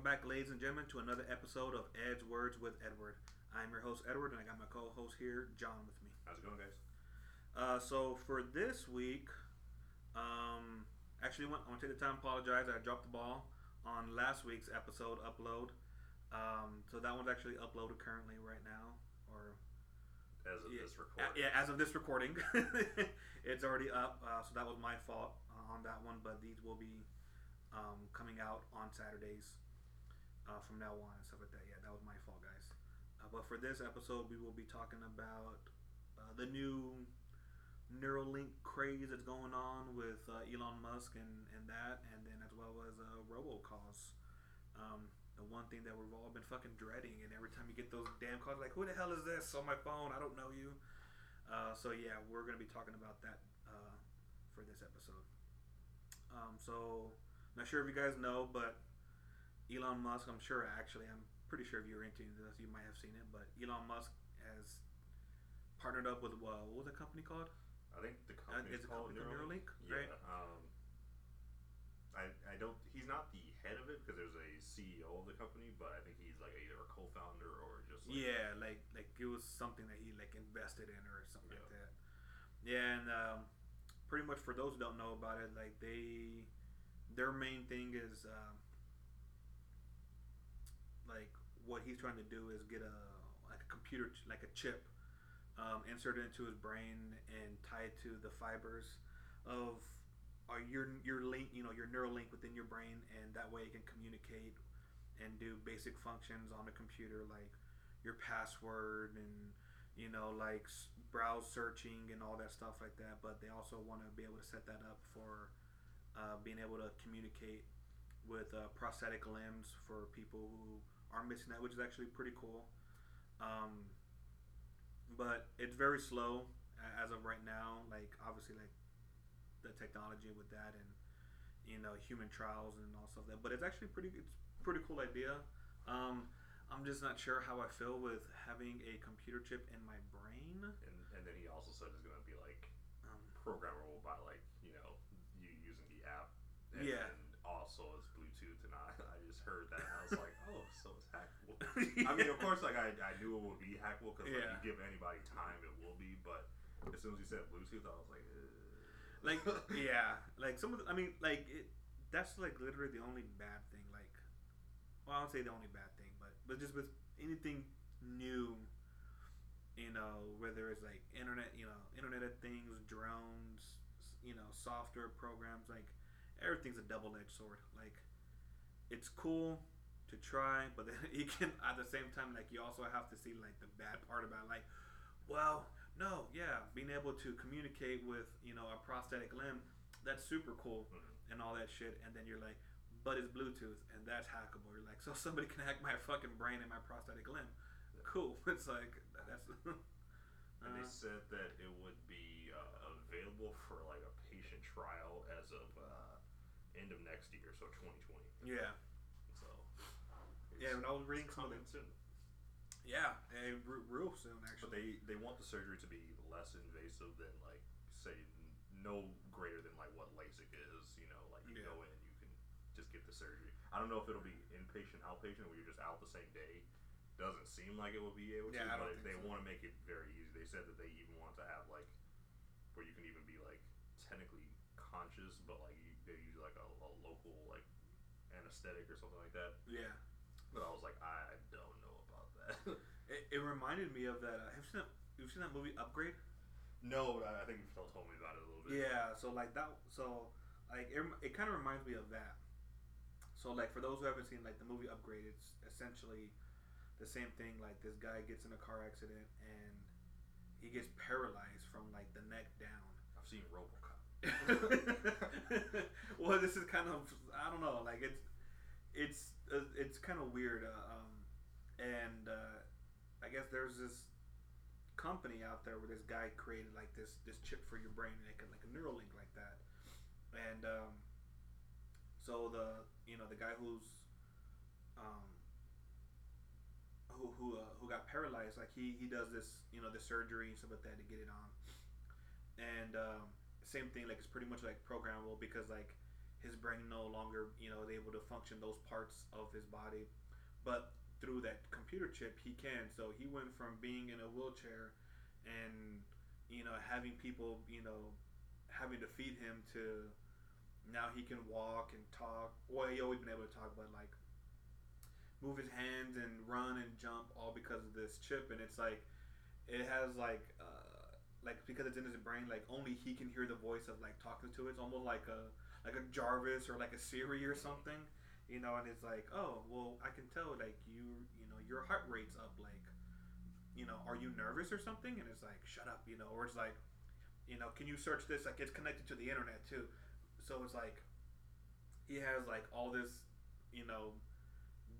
Welcome back, ladies and gentlemen, to another episode of Ed's Words with Edward. I'm your host, Edward, and I got my co host here, John, with me. How's it going, guys? Uh, so, for this week, um, actually, I want, to take the time to apologize. I dropped the ball on last week's episode upload. Um, so, that one's actually uploaded currently right now. Or As of yeah, this recording. yeah, as of this recording, it's already up. Uh, so that was my fault on that one. But these will be um, coming out on Saturdays uh, from now on and stuff like that. Yeah, that was my fault, guys. Uh, but for this episode, we will be talking about uh, the new Neuralink craze that's going on with uh, Elon Musk and, and that, and then as well as uh, robocalls. Um, the one thing that we've all been fucking dreading, and every time you get those damn calls, like, who the hell is this on my phone? I don't know you. Uh, so yeah, we're gonna be talking about that for this episode. Um, so not sure if you guys know, but Elon Musk, I'm sure actually, I'm pretty sure if you're into this, you might have seen it. But Elon Musk has partnered up with uh, what was the company called? I think the company Uh, is called called Neuralink. Neuralink, Yeah. right? Um, I, I don't. He's not the head of it because there's a CEO of the company, but I think he's like either a co-founder or just like, yeah, like like it was something that he like invested in or something like that. Yeah, and um, pretty much for those who don't know about it, like they, their main thing is um, like what he's trying to do is get a like a computer like a chip um, inserted into his brain and tie it to the fibers of uh, your your link you know your neural link within your brain and that way it can communicate and do basic functions on the computer like your password and you know like browse searching and all that stuff like that. But they also want to be able to set that up for uh, being able to communicate with uh, prosthetic limbs for people who are missing that which is actually pretty cool um, but it's very slow as of right now like obviously like the technology with that and you know human trials and all stuff that but it's actually pretty it's pretty cool idea um, i'm just not sure how i feel with having a computer chip in my brain And, and then he also said it's gonna be like um, programmable by like you know you using the app. And Yeah. then also it's Bluetooth, and I, I just heard that and I was like, oh, so it's hackable. I mean, of course, like I, I knew it would be hackable because Yeah. like you give anybody time, it will be. But as soon as you said Bluetooth, I was like, like yeah like some of the, i mean like it that's like literally the only bad thing like well i don't say the only bad thing but but just with anything new you know whether it's like internet you know internet of things drones you know software programs like everything's a double-edged sword like it's cool to try but then you can at the same time like you also have to see like the bad part about like well no yeah being able to communicate with you know a prosthetic limb that's super cool Mhm. and all that shit and then you're like but it's bluetooth and that's hackable. You're like so somebody can hack my fucking brain and my prosthetic limb. Cool. It's like that's And they uh, said that it would be uh, available for like a patient trial as of uh, end of next year, so 2020. yeah yeah when i was reading it's some of coming soon. yeah eh, re- real soon actually. But actually they they want the surgery to be less invasive than like say no greater than like what LASIK is. You know, like you Yeah. go in, you can just get the surgery. I don't know if it'll be inpatient, outpatient, or you're just out the same day. Doesn't seem like it will be able to, Yeah, I don't but think they so. want to make it very easy. They said that they even want to have like where you can even be like technically conscious, but like you, they use like a, a local like anesthetic or something like that. yeah But I was like, I don't know about that. it, it reminded me of that uh, have you seen that you've seen that movie upgrade no, but I think you told me about it a little bit. Yeah, so like that, so like it, it kind of reminds me of that. So like for those who haven't seen like the movie Upgrade, it's essentially the same thing. Like this guy gets in a car accident and he gets paralyzed from like the neck down. I've seen RoboCop. well, this is kind of I don't know, like it's it's uh, it's kind of weird, uh, um, and uh, I guess there's this company out there where this guy created like this this chip for your brain, like a, like a Neuralink like that, and um, so the you know the guy who's um, who who uh, who got paralyzed, like he he does this you know the surgery and stuff like that to get it on, and um, same thing like it's pretty much like programmable because like his brain no longer you know is able to function those parts of his body, but through that computer chip he can. So he went from being in a wheelchair and you know having people you know having to feed him to now he can walk and talk. Well, he always been able to talk, but like move his hands and run and jump all because of this chip. And it's like it has like uh, like because it's in his brain, like only he can hear the voice of like talking to it. It's almost like a like a Jarvis or like a Siri or something, you know. And it's like, oh well, I can tell like you you know your heart rate's up. Like you know, are you nervous or something? And it's like, shut up, you know. Or it's like, you know, can you search this? Like it's connected to the internet too, so it's like he has like all this, you know,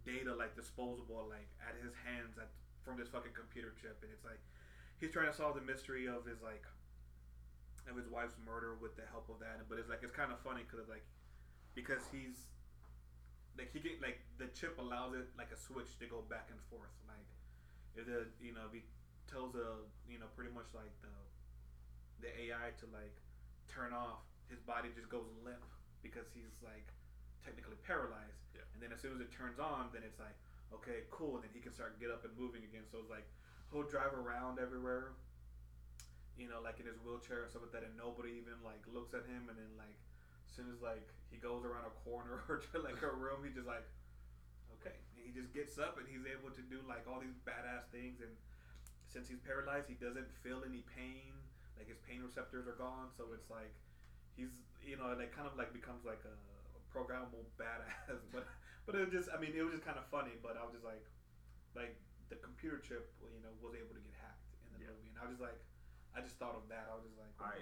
data like disposable like at his hands at from this fucking computer chip, and it's like he's trying to solve the mystery of his like of his wife's murder with the help of that. But it's like it's kind of funny because like because he's like he get like the chip allows it like a switch to go back and forth. Like if the you know if he tells a you know pretty much like the the AI to like turn off, his body just goes limp because he's like technically paralyzed. Yeah. And then as soon as it turns on, then it's like okay, cool, and then he can start get up and moving again. So it's like he'll drive around everywhere you know, like in his wheelchair and stuff like that, and nobody even like looks at him. And then like, as soon as like he goes around a corner or to like a room, he just like, okay, and he just gets up and he's able to do like all these badass things. And since he's paralyzed, he doesn't feel any pain. Like his pain receptors are gone, so it's like he's you know like kind of like becomes like a programmable badass. But but it just I mean it was just kind of funny. But I was just like like the computer chip you know was able to get hacked in the Yeah. movie, and I was just like. I just thought of that. I was just like, I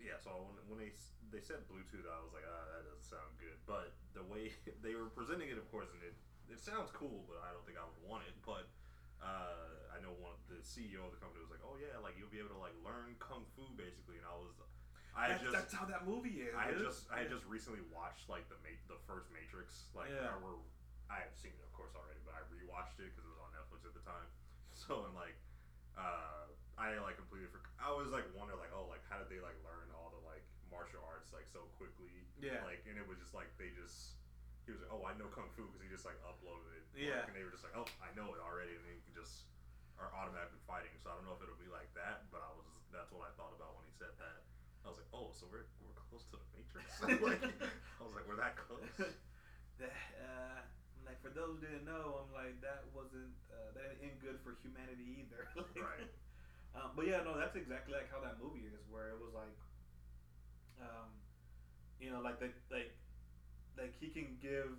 yeah. So when, when they they said Bluetooth, I was like, ah, that doesn't sound good. But the way they were presenting it, of course, and it it sounds cool, but I don't think I would want it. But uh, I know one of the CEO of the company was like, oh yeah, like you'll be able to like learn kung fu basically, and I was. I that's, just that's how that movie is. I had just I had Yeah. just recently watched like the ma- the first Matrix like Yeah. I were I have seen it of course already but I rewatched it because it was on Netflix at the time so and like uh I like completely for I was like wondering like oh like how did they like learn all the like martial arts like so quickly Yeah. like and it was just like they just he was like oh I know kung fu because he just like uploaded it like, Yeah. and they were just like oh I know it already and then you can just are automatically fighting so I don't know if it'll be like that but I was that's what I thought about when he said that I was like, oh, so we're we're close to the Matrix. like, I was like, we're that close. that, uh, like for those who didn't know, I'm like that wasn't uh, that ain't good for humanity either. Like, Right. Um, but yeah, no, that's exactly like how that movie is, where it was like, um, you know, like the like like he can give,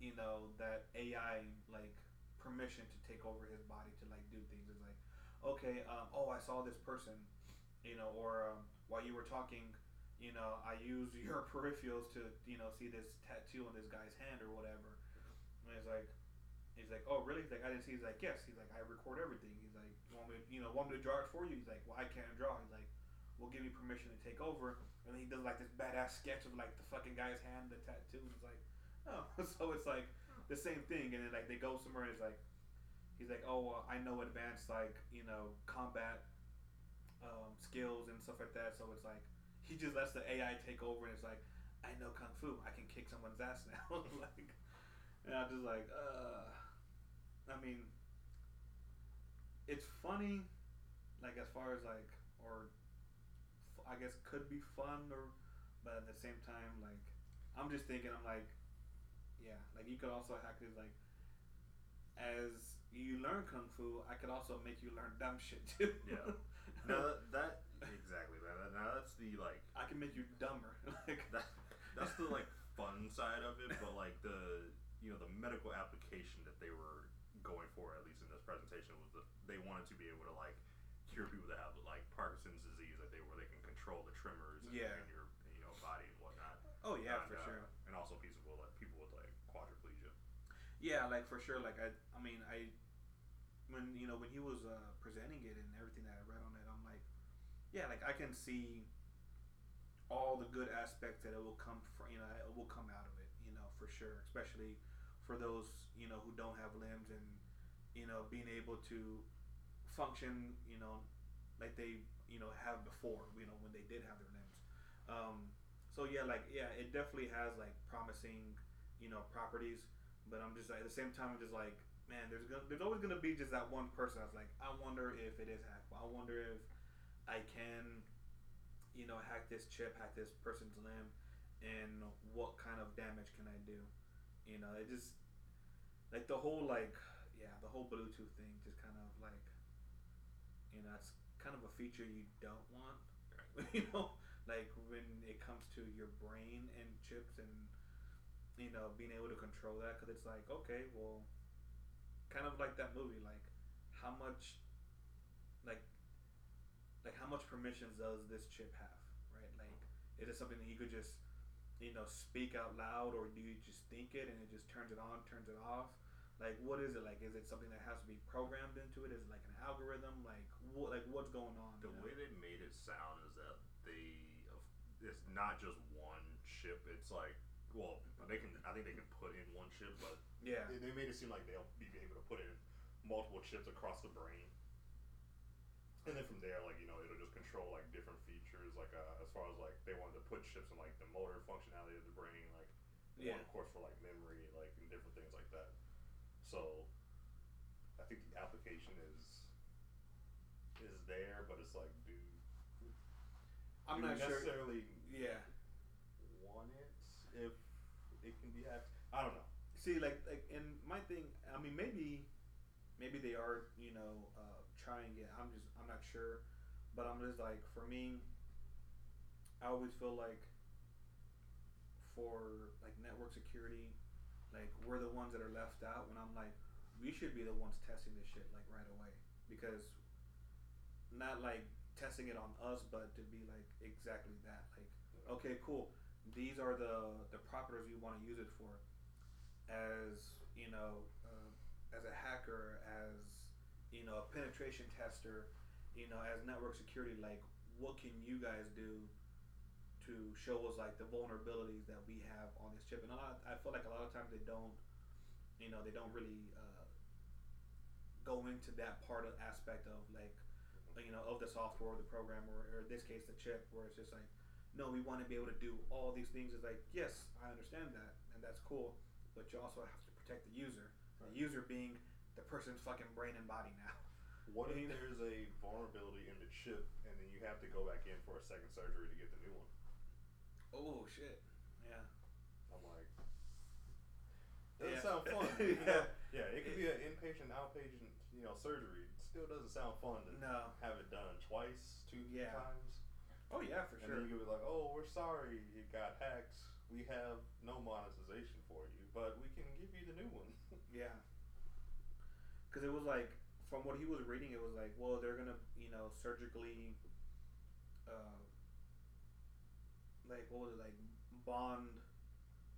you know, that AI like permission to take over his body to like do things. It's like, okay, um, oh, I saw this person, you know, or um, while you were talking, you know, I use your peripherals to, you know, see this tattoo on this guy's hand or whatever. And it's like, he's like, oh, really? He's like, I didn't see. He's like, yes. He's like, I record everything. He's want me, you know, want me to draw it for you? He's like, well, I can't draw. He's like, well, give me permission to take over. And then he does like this badass sketch of like the fucking guy's hand, the tattoo. And it's like, oh, so it's like the same thing. And then like they go somewhere. and It's like, he's like, oh, well, I know advanced like you know combat um, skills and stuff like that. So it's like he just lets the AI take over, and it's like, I know kung fu. I can kick someone's ass now. like, and I'm just like, uh, I mean, it's funny, like as far as like, or f- I guess could be fun, or but at the same time, like, I'm just thinking, I'm like, yeah, like you could also hack it like. As you learn kung fu, I could also make you learn dumb shit too. Yeah. Now that, that exactly man. Now that's the like I can make you dumber. like that that's the like fun side of it, but like the you know the medical application that they were going for at least in this presentation was that they wanted to be able to like cure people that have like Parkinson's disease, that they where they can control the tremors in, Yeah. in your you know body and whatnot. oh yeah, and, for uh, sure. And also people like people with like quadriplegia. Yeah, like for sure. Like I, I mean, I, when you know when he was uh, presenting it and everything that I read on it, I'm like, yeah, like I can see all the good aspects that it will come from. You know, it will come out of it. You know, for sure. Especially for those you know who don't have limbs and you know being able to function. You know, like they you know have before. You know when they did have their names. Um, So yeah, like yeah, it definitely has like promising, you know, properties. But I'm just like at the same time, I'm just like, man, there's gonna, there's always gonna be just that one person. I was like, I wonder if it is hackable. I wonder if I can, you know, hack this chip, hack this person's limb, and what kind of damage can I do? You know, it just like the whole like yeah, the whole Bluetooth thing just kind of like, you know, it's kind of a feature you don't want. you know, like when it comes to your brain and chips and you know being able to control that because it's like okay well kind of like that movie like how much like like how much permissions does this chip have right like is it something that you could just you know speak out loud or do you just think it and it just turns it on turns it off like what is it like is it something that has to be programmed into it is it like an algorithm like what like what's going on the you know? way they made it sound is that they it's not just one chip. It's like well, they can. I think they can put in one chip, but yeah they, they made it seem like they'll be able to put in multiple chips across the brain. And then from there, like you know, it'll just control like different features, like uh, as far as like they wanted to put chips in like the motor functionality of the brain, like yeah one of course for like memory, like and different things like that. So I think the application is is there, but it's like, do i'm do not we sure necessarily yeah want it if it can be hacked. I don't know. see like like and my thing i mean maybe maybe they are you know uh, trying it i'm just i'm not sure but i'm just like for me i always feel like for like network security like we're the ones that are left out when i'm like we should be the ones testing this shit like right away because not like testing it on us but to be like exactly that like okay, cool. These are the the properties you want to use it for. As you know, uh, as a hacker, as you know, a penetration tester, you know, as network security, like what can you guys do to show us like the vulnerabilities that we have on this chip? And a lot, I feel like a lot of times they don't, you know, they don't really uh, go into that part of aspect of like, you know, of the software, or the program, or, or in this case, the chip, where it's just like no, we want to be able to do all these things. It's like, yes, I understand that, and that's cool, but you also have to protect the user. Right. The user being the person's fucking brain and body now. What if there's a vulnerability in the chip and then you have to go back in for a second surgery to get the new one? Oh shit. Yeah. I'm like, doesn't Yeah. sound fun. Yeah. you know? yeah. It could be an inpatient, outpatient, you know, surgery. It still doesn't sound fun to No. have it done twice, two Yeah. times. Oh yeah, for And sure. then you could be like, oh, we're sorry it got hacked. We have no monetization for you, but we can give you the new one. Yeah. Because it was like, from what he was reading, it was like, well, they're gonna, you know, surgically, uh, like what was it like, bond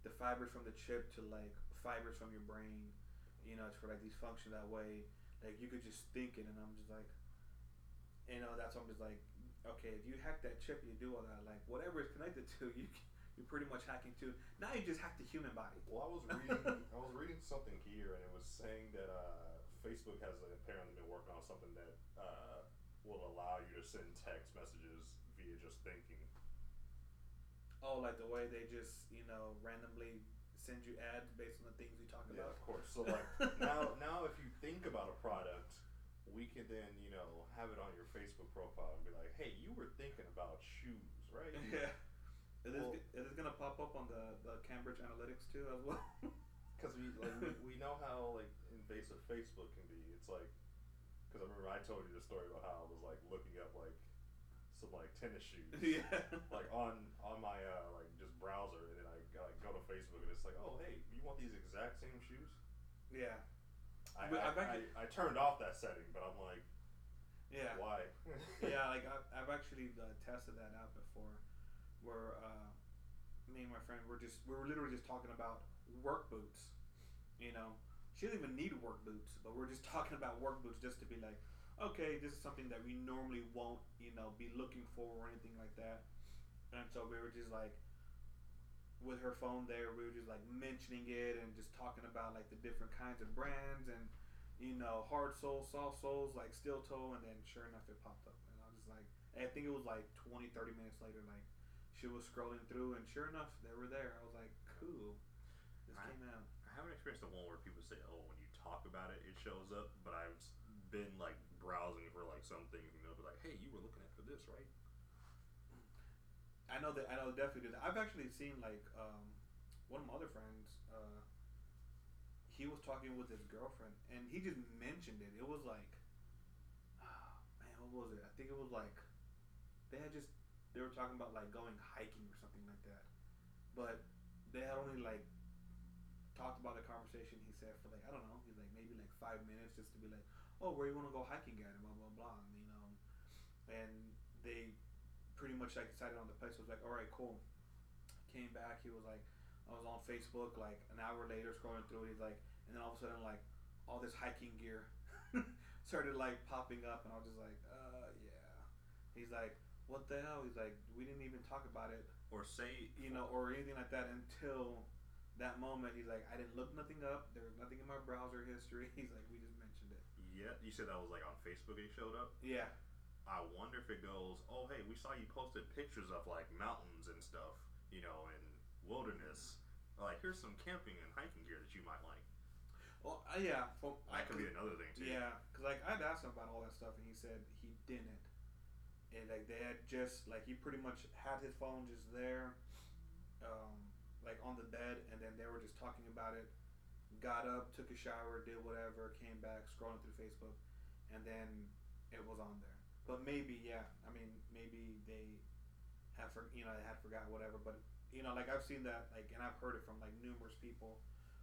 the fibers from the chip to like fibers from your brain, you know, it's for like these functions that way. Like you could just think it, and I'm just like, you know, that's what I'm just like, okay, if you hack that chip, you do all that, like whatever it's connected to, you you're pretty much hacking to. Now you just hack the human body. Well, I was reading, I was reading something here, and it was saying that uh, Facebook has apparently been working on something that uh, will allow you to send text messages via just thinking. Oh, like the way they just you know randomly send you ads based on the things we talk Yeah, about. of course. So like now, now if you think about a product, we can then you know have it on your Facebook profile and be like, hey, you were thinking about shoes, right? yeah. Is Well- is this gonna pop up on the, the Cambridge Analytics too as well? Because we like we, we know how like invasive Facebook can be. It's like because I remember I told you the story about how I was like looking up like some like tennis shoes. yeah. Like on on my uh, like just browser, and then I like go to Facebook, and it's like, oh hey, you want these exact same shoes? yeah. I I, actually- I, I turned off that setting, but I'm like, Yeah. why? yeah, like I've, I've actually uh, tested that out before, where uh, me and my friend were just we were literally just talking about work boots. You know, she doesn't even need work boots, but we're just talking about work boots just to be like, okay, this is something that we normally won't, you know, be looking for or anything like that. And so we were just like, with her phone there, we were just like mentioning it and just talking about like the different kinds of brands and you know, hard soles, soft soles, like steel toe, and then sure enough, it popped up. And I was just like, I think it was like 20, 30 minutes later, like, she was scrolling through, and sure enough, they were there. I was like, cool. This I- came out. I haven't experienced the one where people say, "Oh, when you talk about it, it shows up." But I've been like browsing for like some things, and they'll be like, "Hey, you were looking at for this, right?" I know that I know definitely that. I've actually seen like um, one of my other friends. Uh, he was talking with his girlfriend, and he just mentioned it. It was like, ah, man, what was it? I think it was like they had just they were talking about like going hiking or something like that, but they had only like talked about the conversation. He said for like I don't know, he's like maybe like five minutes just to be like, oh, where you want to go hiking at, and blah blah blah, and, you know, and they pretty much like decided on the place. I was like, all right, cool. Came back. He was like, I was on Facebook like an hour later scrolling through. it, He's like, and then all of a sudden like all this hiking gear started like popping up, and I was just like, uh, yeah. He's like, what the hell? He's like, we didn't even talk about it, Or say, you know, or anything like that until that moment. He's like, I didn't look nothing up. There was nothing in my browser history. He's like, we just mentioned it. Yeah, you said that was like on Facebook. It showed up. Yeah. I wonder if it goes, oh hey, we saw you posted pictures of like mountains and stuff, you know, and wilderness. Like here's some camping and hiking gear that you might like. Well, uh, yeah. Well, I That could be another thing too. Yeah, because like I'd asked him about all that stuff, and he said he didn't. And like they had just like he pretty much had his phone just there, um, like on the bed, and then they were just talking about it. Got up, took a shower, did whatever, came back, scrolling through Facebook, and then it was on there. But maybe, yeah, I mean, maybe they have for you know they had forgot whatever. But you know, like I've seen that, like, and I've heard it from like numerous people,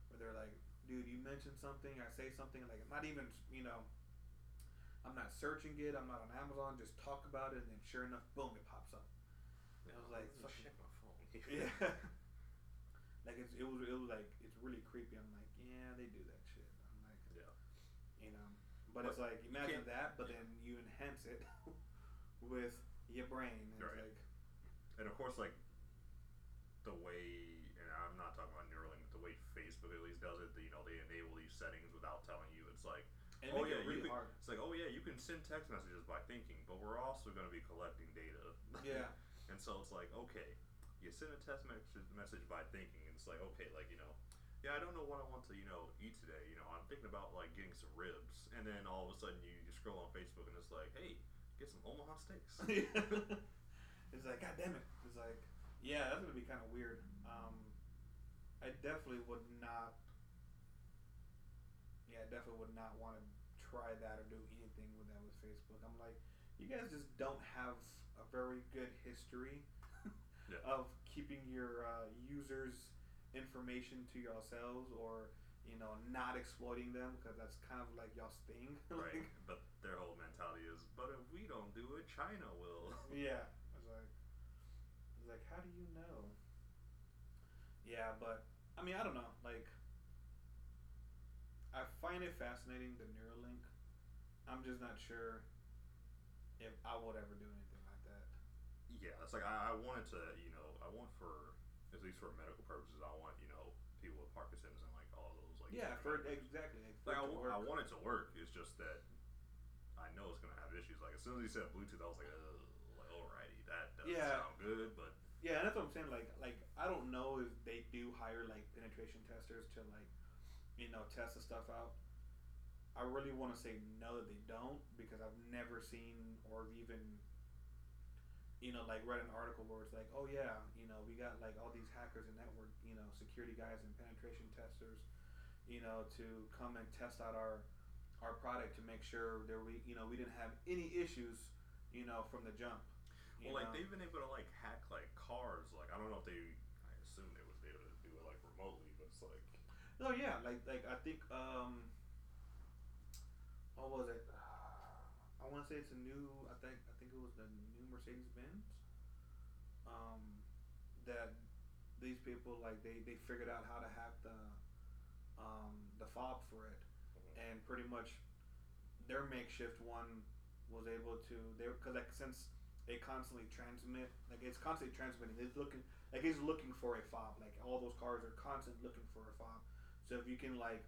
where they're like, dude, you mentioned something, I say something, like not even, you know, I'm not searching it, I'm not on Amazon, just talk about it, and then sure enough, boom, it pops up. I was like, fucking- check my phone. Yeah. like it's, it was, it was like it's really creepy. I'm like, yeah, they do that shit. I'm like, yeah. you know, but, it's like imagine that, but then you enhance it with your brain. And Right. Like, And of course, like the way, and I'm not talking about Neuralink, but the way Facebook at least does it, you know, they enable these settings without telling you. It's like, and oh yeah, it really you can, hard. it's like, oh yeah, you can send text messages by thinking, but we're also going to be collecting data. Yeah. and so it's like, okay, you send a text message, message by thinking, and it's like, okay, like you know, yeah, I don't know what I want to, you know, eat today. You know, I'm thinking about like getting some ribs, and then all of a sudden you, you scroll on Facebook and it's like, hey, get some Omaha steaks. it's like, god damn it. It's like, yeah, that's gonna be kind of weird. Um, I definitely would not. Yeah, I definitely would not want to try that or do anything with that with Facebook. I'm like, you guys just don't have a very good history Yeah. of keeping your uh, users' information to yourselves or you know not exploiting them because that's kind of like y'all's thing. right. But their whole mentality is, but if we don't do it, China will. Yeah. I was like, I was like, how do you know? Yeah, but I mean, I don't know. Like, I find it fascinating the Neuralink. I'm just not sure if I would ever do anything like that. Yeah, it's like I, I wanted to, you know, I want for at least for medical purposes, I want you know people with Parkinson's and like all those like yeah, for exactly. Like, I, I want it to work. It's just that I know it's gonna have issues. Like as soon as he said Bluetooth, I was like, Ugh, like alrighty, that doesn't Yeah. sound good. But Yeah, and that's what I'm saying. Like, like I don't know if they do hire like penetration testers to like, you know, test the stuff out. I really want to say no that they don't because I've never seen or even, you know, like read an article where it's like, oh yeah, you know, we got like all these hackers and network, you know, security guys and penetration testers, you know, to come and test out our our product to make sure that we, you know, we didn't have any issues, you know, from the jump. well, like they've been able to like hack like cars. Like I don't know if they. I assume they would be able to do it like remotely, but it's like No, yeah, like like I think um, what was it? I want to say it's a new. I think I think it was the new Mercedes Benz. Um, that these people like they they figured out how to hack the um the fob for it, and pretty much their makeshift one was able to they because like since they constantly transmit like it's constantly transmitting it's looking like it's looking for a fob like all those cars are constantly looking for a fob so if you can like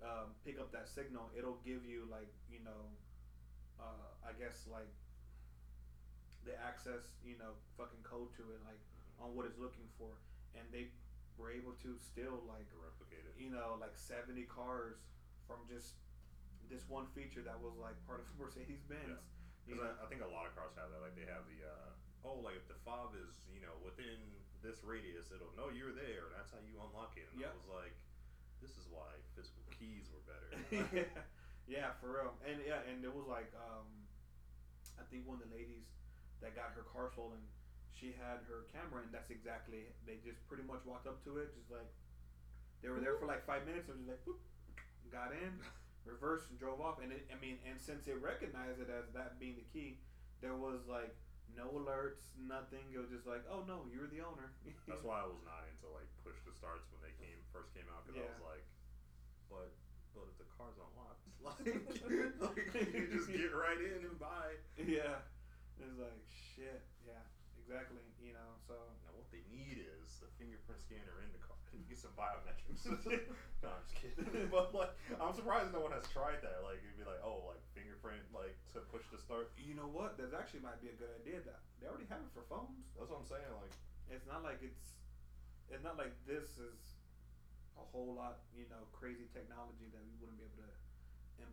um, pick up that signal it'll give you like you know uh, I guess like the access you know fucking code to it like on what it's looking for, and they were able to still like replicate it. you know like seventy cars from just this one feature that was like part of Mercedes Benz. Because I, I think a lot of cars have that. Like they have the uh, oh, like if the fob is you know within this radius, it'll know you're there. That's how you unlock it. And Yep. I was like, this is why physical keys were better. yeah, yeah, for real. And yeah, and it was like um, I think one of the ladies that got her car stolen, she had her camera, and that's exactly. They just pretty much walked up to it, just like they were there for like five minutes, and just like whoop, got in, reversed, and drove off. And it, I mean, and since it recognized it as that being the key, there was like no alerts, nothing. It was just like, oh no, you're the owner. That's why I was not into like push to starts when they came first came out because I was like, but but if the car's unlocked, like, like you just get right in and buy. yeah, it's like shit. Yeah, exactly. You know, so. Now what they need is the fingerprint scanner in the car. You get some biometrics. no, I'm just kidding. but like, I'm surprised no one has tried that. Like, it'd be like, oh, like fingerprint, like to push to start. You know what? That actually might be a good idea. That they already have it for phones. That's what I'm saying. Like, It's not like it's. It's not like this is a whole lot, you know, crazy technology that we wouldn't be able to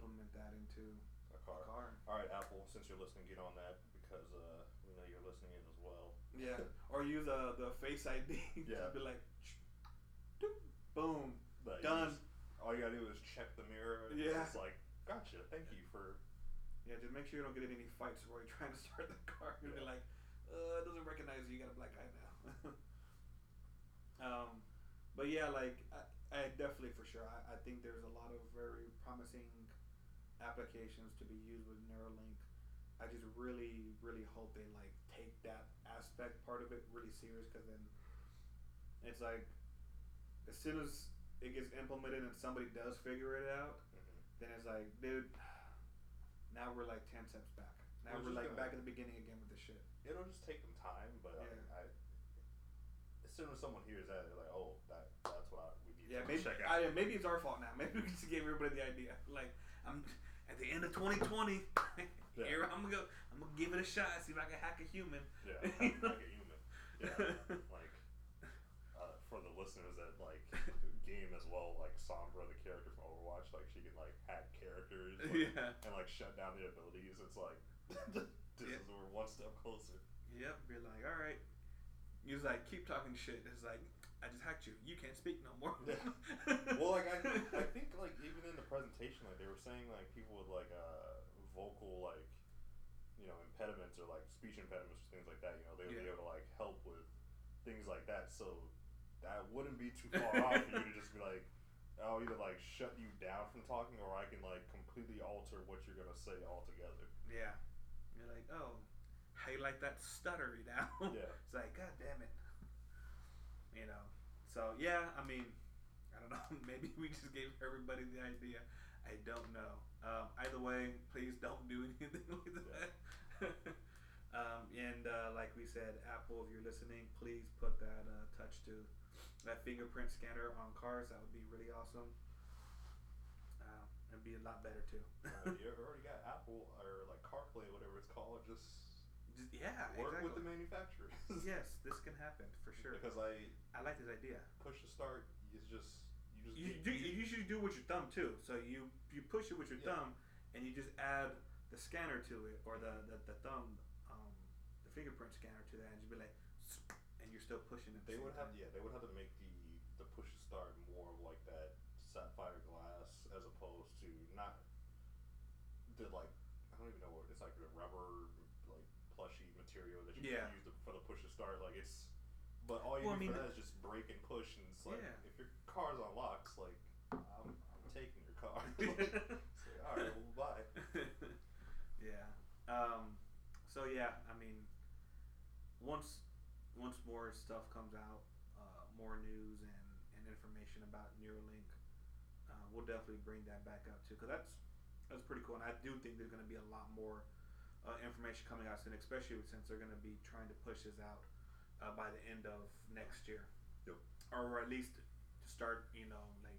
implement that into a a car. car. All right, Apple. Since you're listening, get on that because uh, we know you're listening in as well. Yeah, or use uh, the Face ID. Yeah. Be like, boom, But you done. just- all you gotta do is check the mirror. and Yeah. It's like, gotcha. Thank you for. Yeah, just make sure you don't get in any fights while you're trying to start the car. You'll be like, uh, it doesn't recognize you. You got a black eye now. um, but yeah, like I, I definitely for sure. I, I think there's a lot of very promising applications to be used with Neuralink. I just really, really hope they like take that aspect part of it really serious because then it's like as soon as it gets implemented and somebody does figure it out, mm-hmm. then it's like, dude, now we're like ten steps back. Now We're we're like gonna- back at the beginning again with this shit. It'll just take them time, but I, Yeah. I, as soon as someone hears that, they're like, oh, that that's what I, we need Yeah, to maybe check out. I, maybe it's our fault now. Maybe we just gave everybody the idea. Like I'm at the end of 2020. Yeah. Here I'm gonna go. I'm gonna give it a shot. See if I can hack a human. yeah, like a human. Yeah, like uh, for the listeners that like game as well, like Sombra, the character from Overwatch, like she can like hack characters like, yeah. and like shut down their abilities. It's like this Yeah. is we're one step closer. Yep. Be like, all right. He was like, keep talking shit. It's like, I just hacked you. You can't speak no more. Yeah. Well, like I, I think like even in the presentation, like they were saying like people with like uh vocal like you know impediments or like speech impediments or things like that, you know, they would be able to like help with things like that. So that wouldn't be too far off for you to just be like, I'll either like shut you down from talking or I can like completely alter what you're gonna say altogether. Yeah. You're like, oh, how you like that stuttery now? Yeah. it's like, god damn it. You know. So yeah, I mean, I don't know. Maybe we just gave everybody the idea. I don't know. Um, either way, please don't do anything like that. um, and uh, like we said, Apple, if you're listening, please put that uh, touch to that fingerprint scanner on cars. That would be really awesome. Uh, and be a lot better too. Uh, you already got Apple or like CarPlay, whatever it's called. Just Just- yeah, work exactly. with the manufacturers. yes, this can happen for sure. Because I I like this idea. push to start is just you just You do. You usually do with your thumb too. So you you push it with your Yeah. thumb, and you just add the scanner to it, or the the, the thumb, um, the fingerprint scanner to that, and just be like, and you're still pushing it. They would have time. yeah they would have to make the the push to start more of like that sapphire glass as opposed to not the like I don't even know what it's like the rubber material that you Yeah. use for the push to start like it's but all you Well, I need mean, for that is just brake and push and it's like Yeah. if your car's on locks like I'm, I'm taking your car like, like, all right well bye yeah. Um, so yeah, I mean, once once more stuff comes out, uh, more news and, and information about Neuralink, uh, we'll definitely bring that back up too, because that's that's pretty cool. And I do think there's going to be a lot more uh, information coming out soon, especially since they're going to be trying to push this out uh, by the end of next year, Yep. or at least to start, you know, like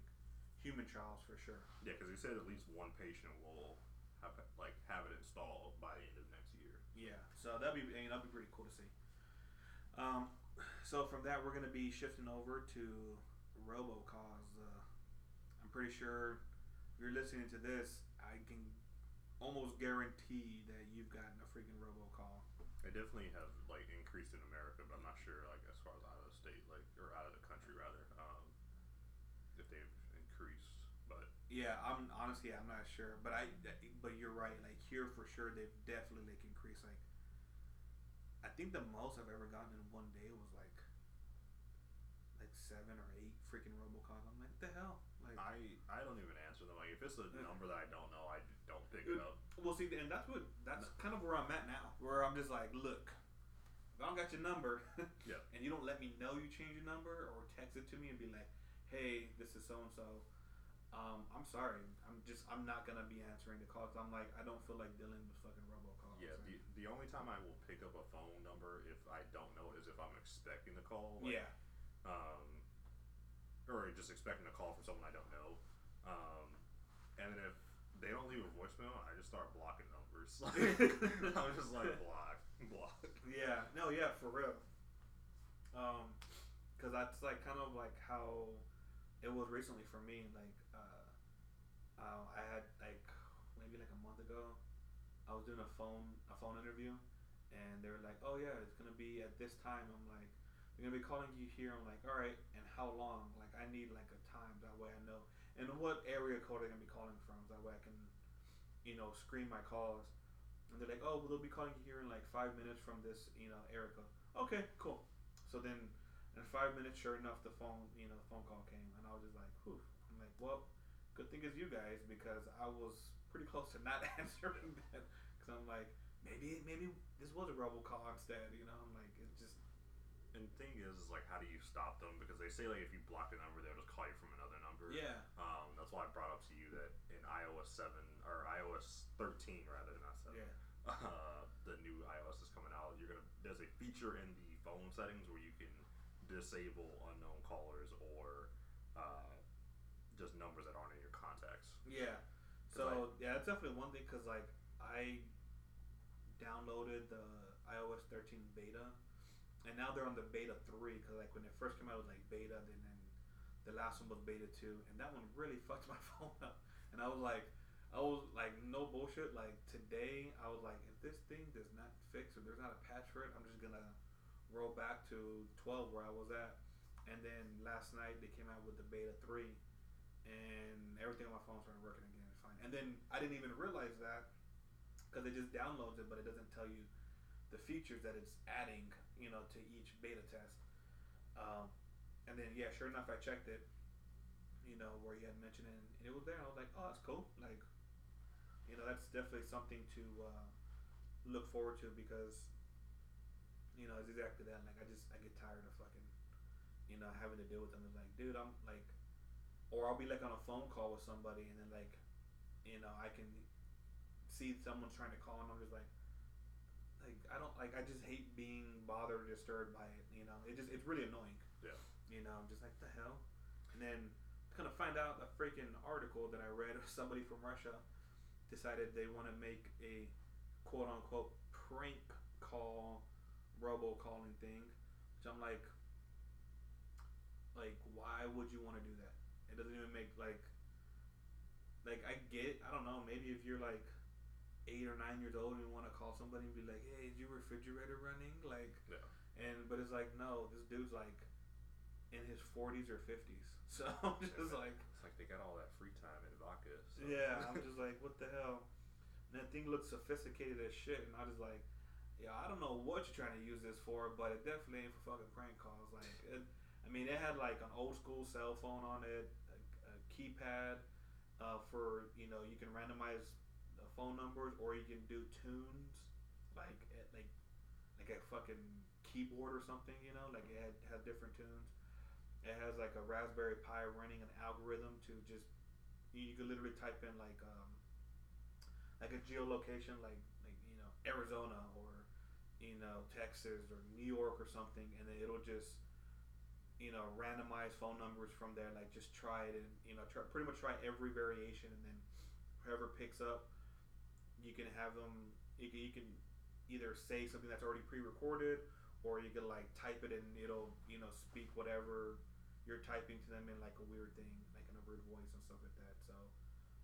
human trials for sure. yeah because you said at least one patient will have like have it installed by the end of next year Yeah, so that'd be that'd be pretty cool to see. Um, so from that, we're gonna be shifting over to robocalls. Uh, I'm pretty sure if you're listening to this, I can almost guarantee that you've gotten a freaking robocall. It definitely have like increased in America, but I'm not sure like as far as out of the state, like or out of the country rather, um, if they've increased. But Yeah, I'm honestly I'm not sure, but I but you're right. Like here for sure, they've definitely like increased. Like I think the most I've ever gotten in one day was like like seven or eight freaking robocalls. I'm like, what the hell? Like I I don't even answer them. Like if it's a number that I don't know, I just don't pick it Good. up. Well, see, and that's what that's kind of where I'm at now. Where I'm just like, look, if I don't got your number, Yeah. and you don't let me know you changed your number or text it to me and be like, hey, this is so and so. Um, I'm sorry. I'm just I'm not gonna be answering the calls. I'm like I don't feel like dealing with fucking robocalls. Yeah, the, the only time I will pick up a phone number if I don't know it is if I'm expecting the call. Like, yeah. Um, or just expecting a call from someone I don't know. Um, and then if they don't leave a voicemail, I just start blocking numbers. I'm just like block, block. Yeah, no, yeah, for real. Um, cause that's like kind of like how it was recently for me. Like, uh, uh, I had like maybe like a month ago, I was doing a phone a phone interview, and they were like, "Oh yeah, it's gonna be at this time." I'm like, "They're gonna be calling you here." I'm like, "All right," and how long? Like, I need like a time that way I know, and what area code are they're gonna be calling from. That way I can, you know, screen my calls. And they're like, oh, well, they'll be calling you here in like five minutes from this, you know, code. Okay, cool. So then, in five minutes, sure enough, the phone, you know, the phone call came, and I was just like, whew. I'm like, well, good thing it's you guys because I was pretty close to not answering that because I'm like, maybe, maybe this was a robocall instead, you know. I'm like, it's just, And thing is, is like, how do you stop them? Because they say like if you block the number, they'll just call you from another number. yeah, Um, that's why I brought up to you that in iOS seven or iOS thirteen rather, not seven. yeah, uh, the new iOS is coming out, you're gonna there's a feature in the phone settings where you can disable unknown callers or uh, just numbers that aren't in your contacts. yeah. So yeah, that's definitely one thing because like I downloaded the iOS 13 beta, and now they're on the beta three because like when it first came out it was like beta, then the last one was beta two, and that one really fucked my phone up. And I was like, I was like, no bullshit. Like today, I was like, if this thing does not fix or there's not a patch for it, I'm just gonna roll back to 12 where I was at. And then last night they came out with the beta three, and everything on my phone started working again fine. And then I didn't even realize that because it just downloads it, but it doesn't tell you the features that it's adding, you know, to each beta test. Um, and then yeah, sure enough, I checked it, you know, where you had mentioned it, and it was there. And I was like, oh, that's cool. Like, you know, that's definitely something to uh, look forward to because, you know, it's exactly that. Like, I just I get tired of fucking, you know, having to deal with them. It's like, dude, I'm like, or I'll be like on a phone call with somebody, and then like, you know, I can see someone's trying to call, and I'm just like, like I don't like I just hate being bothered or disturbed by it. You know, it just it's really annoying. You know, I'm just like the hell, and then kind of find out a freaking article that I read of somebody from Russia decided they want to make a quote unquote prank call robocalling thing, which I'm like, like why would you want to do that? It doesn't even make like, like I get I don't know maybe if you're like eight or nine years old and you want to call somebody and be like, hey, is your refrigerator running? Like, Yeah. and but it's like no, this dude's like in his 40s or 50s, so I'm just like. It's like they got all that free time in vodka. So. Yeah, I'm just like, what the hell? And that thing looks sophisticated as shit, and I was like, yeah, I don't know what you're trying to use this for, but it definitely ain't for fucking prank calls. Like, it, I mean, it had like an old school cell phone on it, a, a keypad uh, for you know you can randomize the phone numbers, or you can do tunes, like at, like like a fucking keyboard or something. You know, like it had has different tunes. It has like a Raspberry Pi running an algorithm to just you, could literally type in like um, like a geolocation like like you know Arizona or you know Texas or New York or something, and then it'll just you know randomize phone numbers from there. Like just try it and you know try, pretty much try every variation, and then whoever picks up, you can have them. You can, you can either say something that's already pre-recorded, or you can like type it and it'll you know speak whatever you're typing to them in like a weird thing, like in a weird voice and stuff like that. So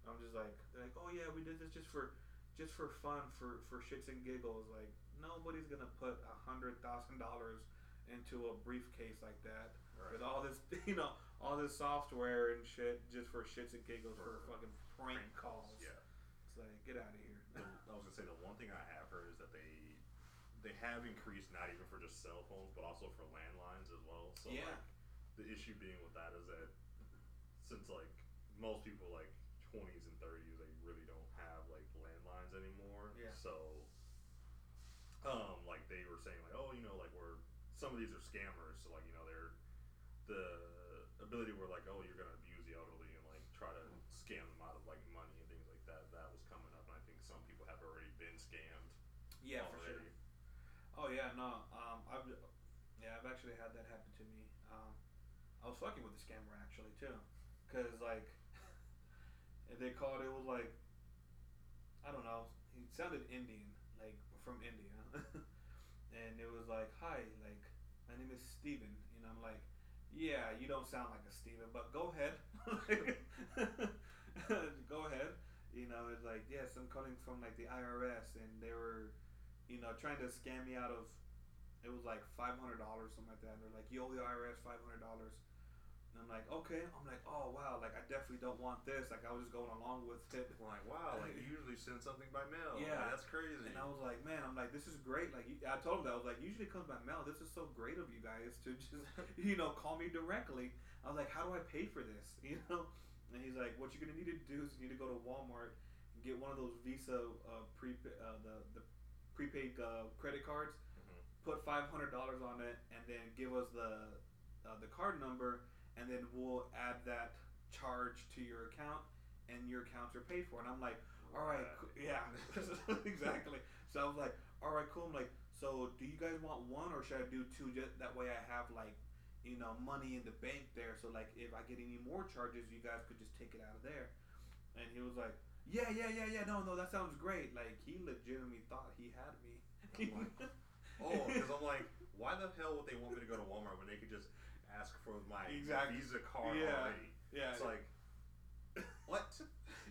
I'm just like, they're like, oh yeah, we did this just for just for fun, for for shits and giggles. Like nobody's gonna put a hundred thousand dollars into a briefcase like that Right. with all this, you know, all this software and shit just for shits and giggles for, For fucking prank, calls. Yeah. It's like get out of here. I was gonna say the one thing I have heard is that they they have increased not even for just cell phones but also for landlines as well. So Yeah. like the issue being with that is that since like most people like twenties and thirties they really don't have like landlines anymore. Yeah. So um like they were saying like oh you know like we're some of these are scammers so like you know they're the ability where like oh you're gonna abuse the elderly and like try to scam them out of like money and things like that that was coming up and I think some people have already been scammed yeah, for sure. Oh yeah, no. Um, I've yeah, I've actually had that happen to me. I was fucking with the scammer actually too, cause like they called it was like I don't know. He sounded Indian, like from India, and it was like, "Hi, like my name is Steven. and I'm like, "Yeah, you don't sound like a Steven, but go ahead, go ahead." You know, it's like, yes, I'm calling from like the IRS, and they were you know, trying to scam me out of it was like five hundred dollars, something like that. And they're like, you owe the IRS five hundred dollars. And I'm like, okay. I'm like, oh wow, like I definitely don't want this. Like I was just going along with it. I'm like wow like you usually send something by mail Yeah. Like, that's crazy And I was like, man, I'm like, this is great. Like I told him that I was like, usually it comes by mail. This is so great of you guys to just you know call me directly. I was like, how do I pay for this? You know. And he's like, what you're gonna need to do is you need to go to Walmart and get one of those Visa uh, pre uh, the the prepaid uh, credit cards Mhm. put five hundred dollars on it, and then give us the uh, the card number, and then we'll add that charge to your account, and your accounts are paid for. And I'm like, all right, cool. yeah, exactly. So I was like, all right, cool. I'm like, so do you guys want one, or should I do two? Just that way, I have like, you know, money in the bank there. So like, if I get any more charges, you guys could just take it out of there. And he was like, yeah, yeah, yeah, yeah. No, no, that sounds great. Like he legitimately thought he had me. I'm like, Oh, because I'm like, why the hell would they want me to go to Walmart when they could just ask for my Exactly. Visa card Yeah. already? yeah, It's like, what?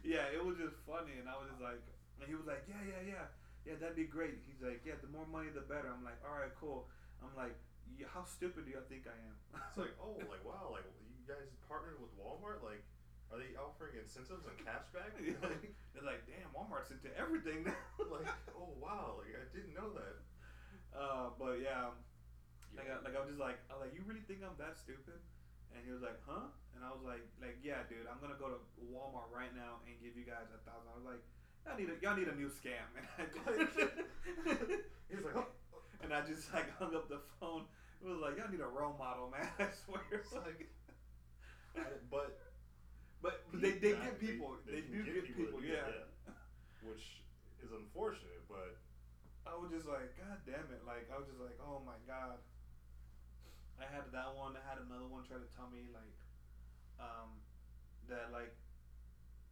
yeah, it was just funny, and I was just like, and he was like, yeah, yeah, yeah, yeah, that'd be great. He's like, yeah, the more money, the better. I'm like, all right, cool. I'm like, yeah, how stupid do you think I am? It's like, oh, like wow, like you guys partnered with Walmart. Like, are they offering incentives and cashback? Yeah. like, They're like, damn, Walmart's into everything now. like, oh wow, like I didn't know that. uh, but yeah, like, I, like I was just like, I was like, you really think I'm that stupid? And he was like, huh? And I was like, like, yeah, dude, I'm gonna go to Walmart right now and give you guys a thousand. I was like, y'all need a y'all need a new scam. And I He's like, oh. and I just like hung up the phone. It was like, y'all need a role model, man. I swear. It's like, but but they they get people. They, can do get people. that do yeah. which is unfortunate, but I was just like, God damn it! Like I was just like, oh my god. Had that one. I had another one try to tell me like, um, that like,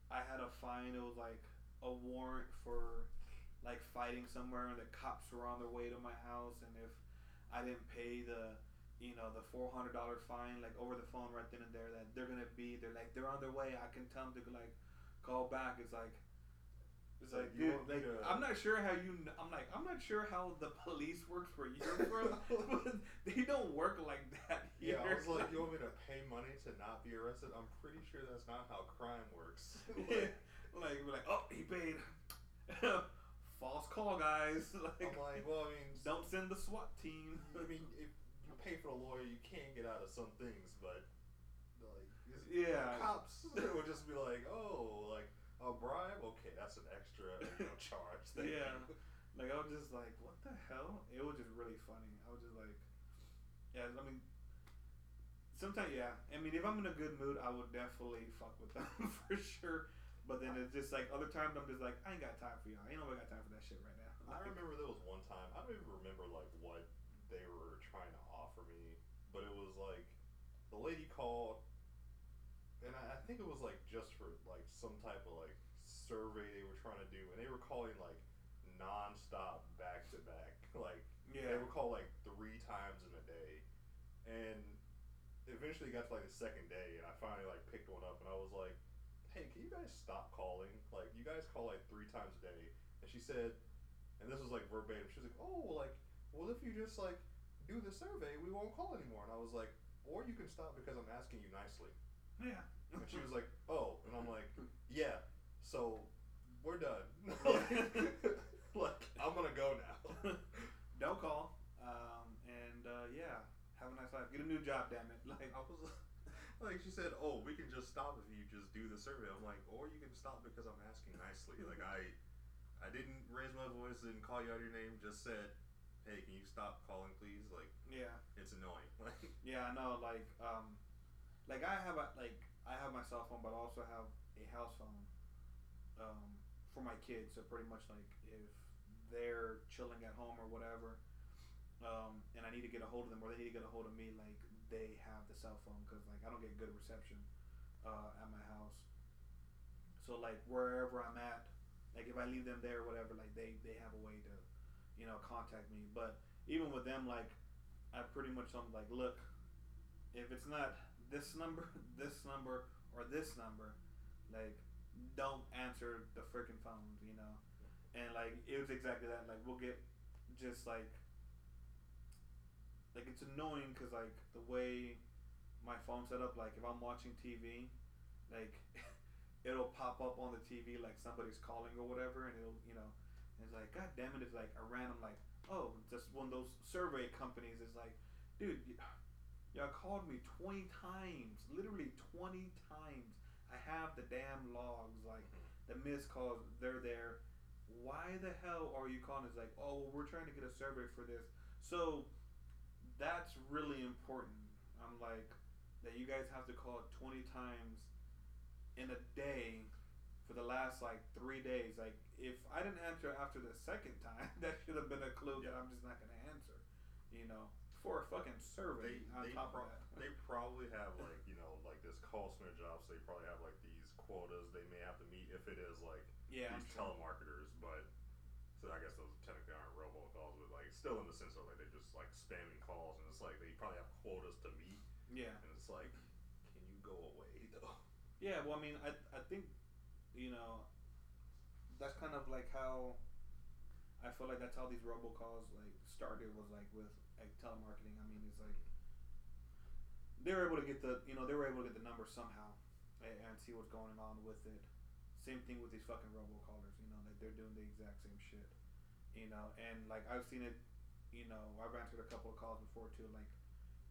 I had a fine. It was like a warrant for, like fighting somewhere, and the cops were on their way to my house, and if I didn't pay the, you know, the four hundred dollar fine like over the phone right then and there, that they're gonna be, they're like they're on their way. I can tell them to like, call back. It's like. It's like, You dude, like, to- I'm not sure how you. I'm like, I'm not sure how the police works for you, bro. but they don't work like that here. yeah, I was like, you want me to pay money to not be arrested? I'm pretty sure that's not how crime works. yeah. like, we're like, oh, he paid. False call, guys. Like, I'm like, well, I mean, don't send the SWAT team. I mean, if you pay for a lawyer, you can get out of some things, but like, Yeah. cops would just be like, oh, like a bribe, okay, that's an extra you know, charge. Thank Yeah. Like I was just like, what the hell? It was just really funny. I was just like, yeah. I mean, sometimes yeah. I mean, if I'm in a good mood, I would definitely fuck with them for sure. But then it's just like other times I'm just like, I ain't got time for y'all. I ain't nobody got time for that shit right now. I remember there was one time. I don't even remember like what they were trying to offer me, but it was like the lady called, and I, I think it was like just for like some type of like survey they were trying to do, and they were calling like nonstop back to back, like yeah. They would call like three times in a day, and eventually got to like the second day, and I finally like picked one up, and I was like, "Hey, can you guys stop calling? Like, you guys call like three times a day." And she said, and this was like verbatim. She was like, "Oh, well, like, well, if you just like do the survey, we won't call anymore." And I was like, "Or you can stop because I'm asking you nicely." Yeah. And she was like, "Oh," and I'm like, "Yeah." So we're done. like I'm gonna go now. Don't call. Um, and uh, yeah, have a nice life. Get a new job, damn it. Like I was like, she said, "Oh, we can just stop if you just do the survey." I'm like, "Or you can stop because I'm asking nicely." like I, I didn't raise my voice, didn't call you out your name, just said, "Hey, can you stop calling, please?" Like yeah, it's annoying. Like yeah, I know. Like um, like I have a like I have my cell phone, but I also have a house phone. Um, for my kids, so pretty much like if they're chilling at home or whatever, um, and I need to get a hold of them or they need to get a hold of me, like they have the cell phone because like I don't get good reception uh, at my house. So like wherever I'm at, like if I leave them there or whatever, like they they have a way to, you know, contact me. But even with them, like I pretty much I'm like, look, if it's not this number, this number, or this number, like don't answer the freaking phones, you know. And like it was exactly that. Like we'll get just like like it's annoying because like the way my phone set up, like if I'm watching TV, like it'll pop up on the TV like somebody's calling or whatever, and it'll you know, it's like God damn it, it's like a random like oh just one of those survey companies is like, dude, y'all called me twenty times, literally twenty times. I have the damn logs, like mm-hmm. the missed calls, they're there. Why the hell are you calling? It's like, oh, well, we're trying to get a survey for this. So that's really important. I'm like, that you guys have to call 20 times in a day for the last like three days. Like, if I didn't answer after the second time, that should have been a clue that I'm just not going to answer, you know, for a fucking survey they, on they top pro- of that. they probably have like you know like this call center job, so they probably have like these quotas they may have to meet if it is like yeah, these sure. telemarketers, but so I guess those technically aren't robocalls, but like still in the sense of like they're just like spamming calls, and it's like they probably have quotas to meet, Yeah. and it's like, can you go away though? Yeah, well, I mean, I, I think, you know, that's kind of like how I feel like that's how these robocalls like started was like with like telemarketing. I mean, it's like they were able to get the you know they were able to get the number somehow and, and see what's going on with it. Same thing with these fucking robocallers. You know, that they're doing the exact same shit. You know, and like I've seen it. You know, I've answered a couple of calls before too, like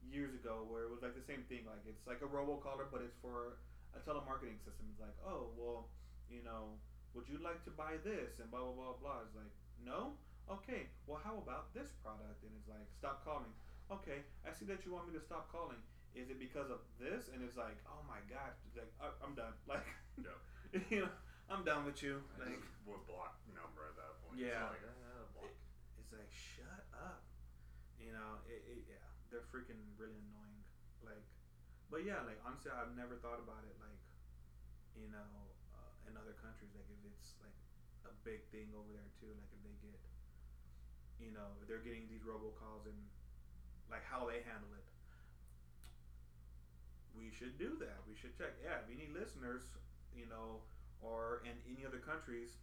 years ago, where it was like the same thing. Like it's like a robocaller, but it's for a telemarketing system. It's like, oh well, you know, would you like to buy this and blah blah blah blah. It's like, no, okay. Well, how about this product? And it's like, stop calling. Okay, I see that you want me to stop calling. Is it because of this? And it's like, oh my god, it's like I, I'm done. Like, Yeah. you know, I'm done with you. I Like, would block number at that point. Yeah. It's like, ah, block. it's like shut up. You know, it, it yeah, they're freaking really annoying. Like, but yeah, like honestly, I've never thought about it. Like, you know, uh, in other countries, like if it's like a big thing over there too. Like if they get, you know, they're getting these robocalls and like how they handle it. We should do that. We should check. Yeah, if any listeners, you know, or in any other countries,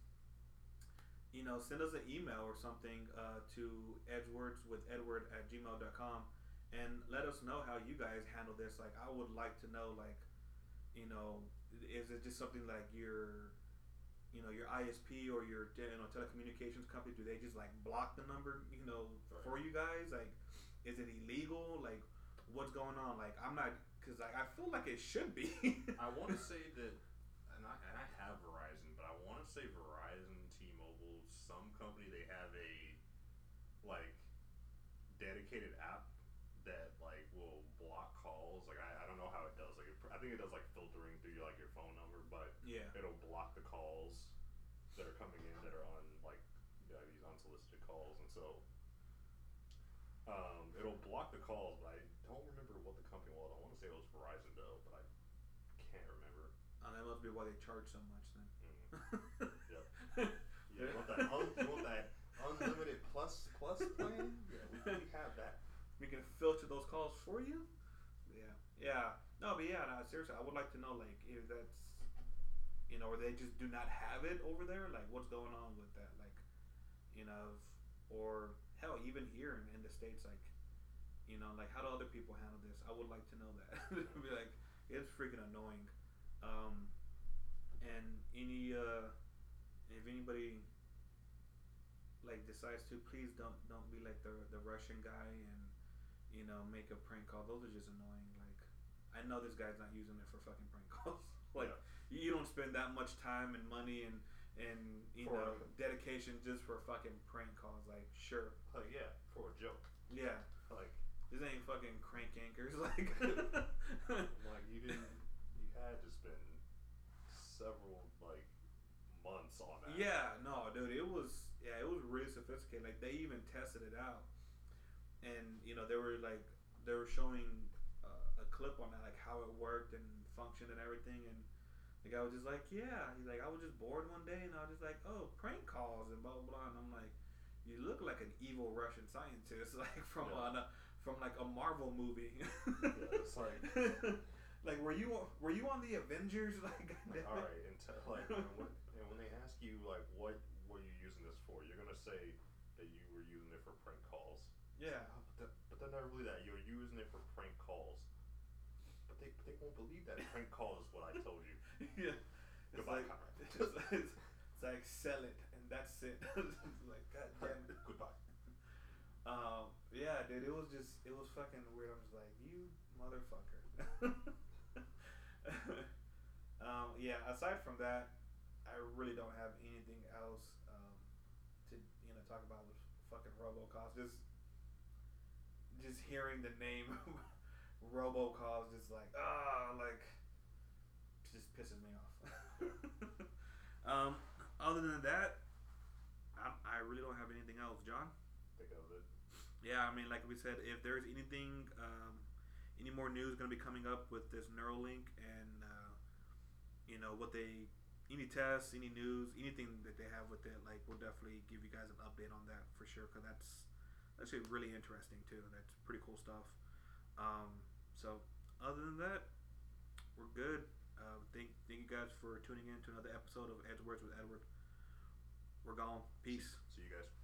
you know, send us an email or something uh, to edgewords with edward at gmail.com and let us know how you guys handle this. Like, I would like to know, like, you know, is it just something like your, you know, your ISP or your you know telecommunications company? Do they just like block the number, you know, for you guys? Like, is it illegal? Like, what's going on? Like, I'm not because like I feel like it should be. I want to say that, and I, and I have Verizon, but I want to say Verizon, T-Mobile, some company they have a like dedicated app that like will block calls. Like I, I don't know how it does. Like it, I think it does like filtering through your like your phone number, but yeah. it'll block the calls that are coming in that are on like you know, these unsolicited calls, and so um, it'll block the calls. But I don't remember what the company was. I want to say it was Verizon though, but I can't remember. Uh, that must be why they charge so much then. Mm. Yep. Yeah, you want that? Un- you want that unlimited plus plus plan? Yeah, we we have that. We can filter those calls for you. Yeah, yeah. No, but yeah, no, seriously, I would like to know like if that's you know, or they just do not have it over there. Like, what's going on with that? Like, you know, or hell, even here in, in the states, like, you know, like how do other people handle this? I would like to know that. Be like, it's freaking annoying. Um, and any uh, if anybody like decides to, please don't don't be like the the Russian guy and you know make a prank call. Those are just annoying. Like, I know this guy's not using it for fucking prank calls. like, Yeah. you don't spend that much time and money and and you For know a- dedication just for fucking prank calls. Like, sure, Like yeah, for a joke. yeah, Like this ain't fucking Crank Yankers. Like, like you didn't you had to spend several like months on that. Yeah, no, dude, it was yeah, it was really sophisticated. Like they even tested it out, and you know they were like they were showing uh, a clip on that, like how it worked and functioned and everything. And the guy was just like, yeah, he's like, I was just bored one day, and I was just like, oh, prank calls and blah blah blah. And I'm like, you look like an evil Russian scientist, like from Yeah. uh, from like a Marvel movie. it's like- like were you were you on the Avengers? Like, Like, all right, and te- like when, when, and when they ask you like what were you using this for, you're gonna say that you were using it for prank calls. yeah. But, that, but they're not really that. You're using it for prank calls. But they, they won't believe that prank call is what I told you. yeah. It's Goodbye, like, it's, it's, it's like sell it and that's it. like god damn it. Goodbye. Um, yeah, dude, it was just it was fucking weird. I'm just like, you motherfucker. um, yeah, aside from that, I really don't have anything else um, to you know talk about with fucking robocalls. Just just hearing the name robocalls just like ah like pisses me off. um, other than that, I, I really don't have anything else, John. Think of it. Yeah, I mean, like we said, if there's anything, um, any more news going to be coming up with this Neuralink and, uh, you know, what they, any tests, any news, anything that they have with it, like, we'll definitely give you guys an update on that for sure, because that's actually really interesting, too. That's pretty cool stuff. Um, so, other than that, we're good. Uh, thank, thank you guys for tuning in to another episode of Edwards with Edward. We're gone. Peace. See you guys.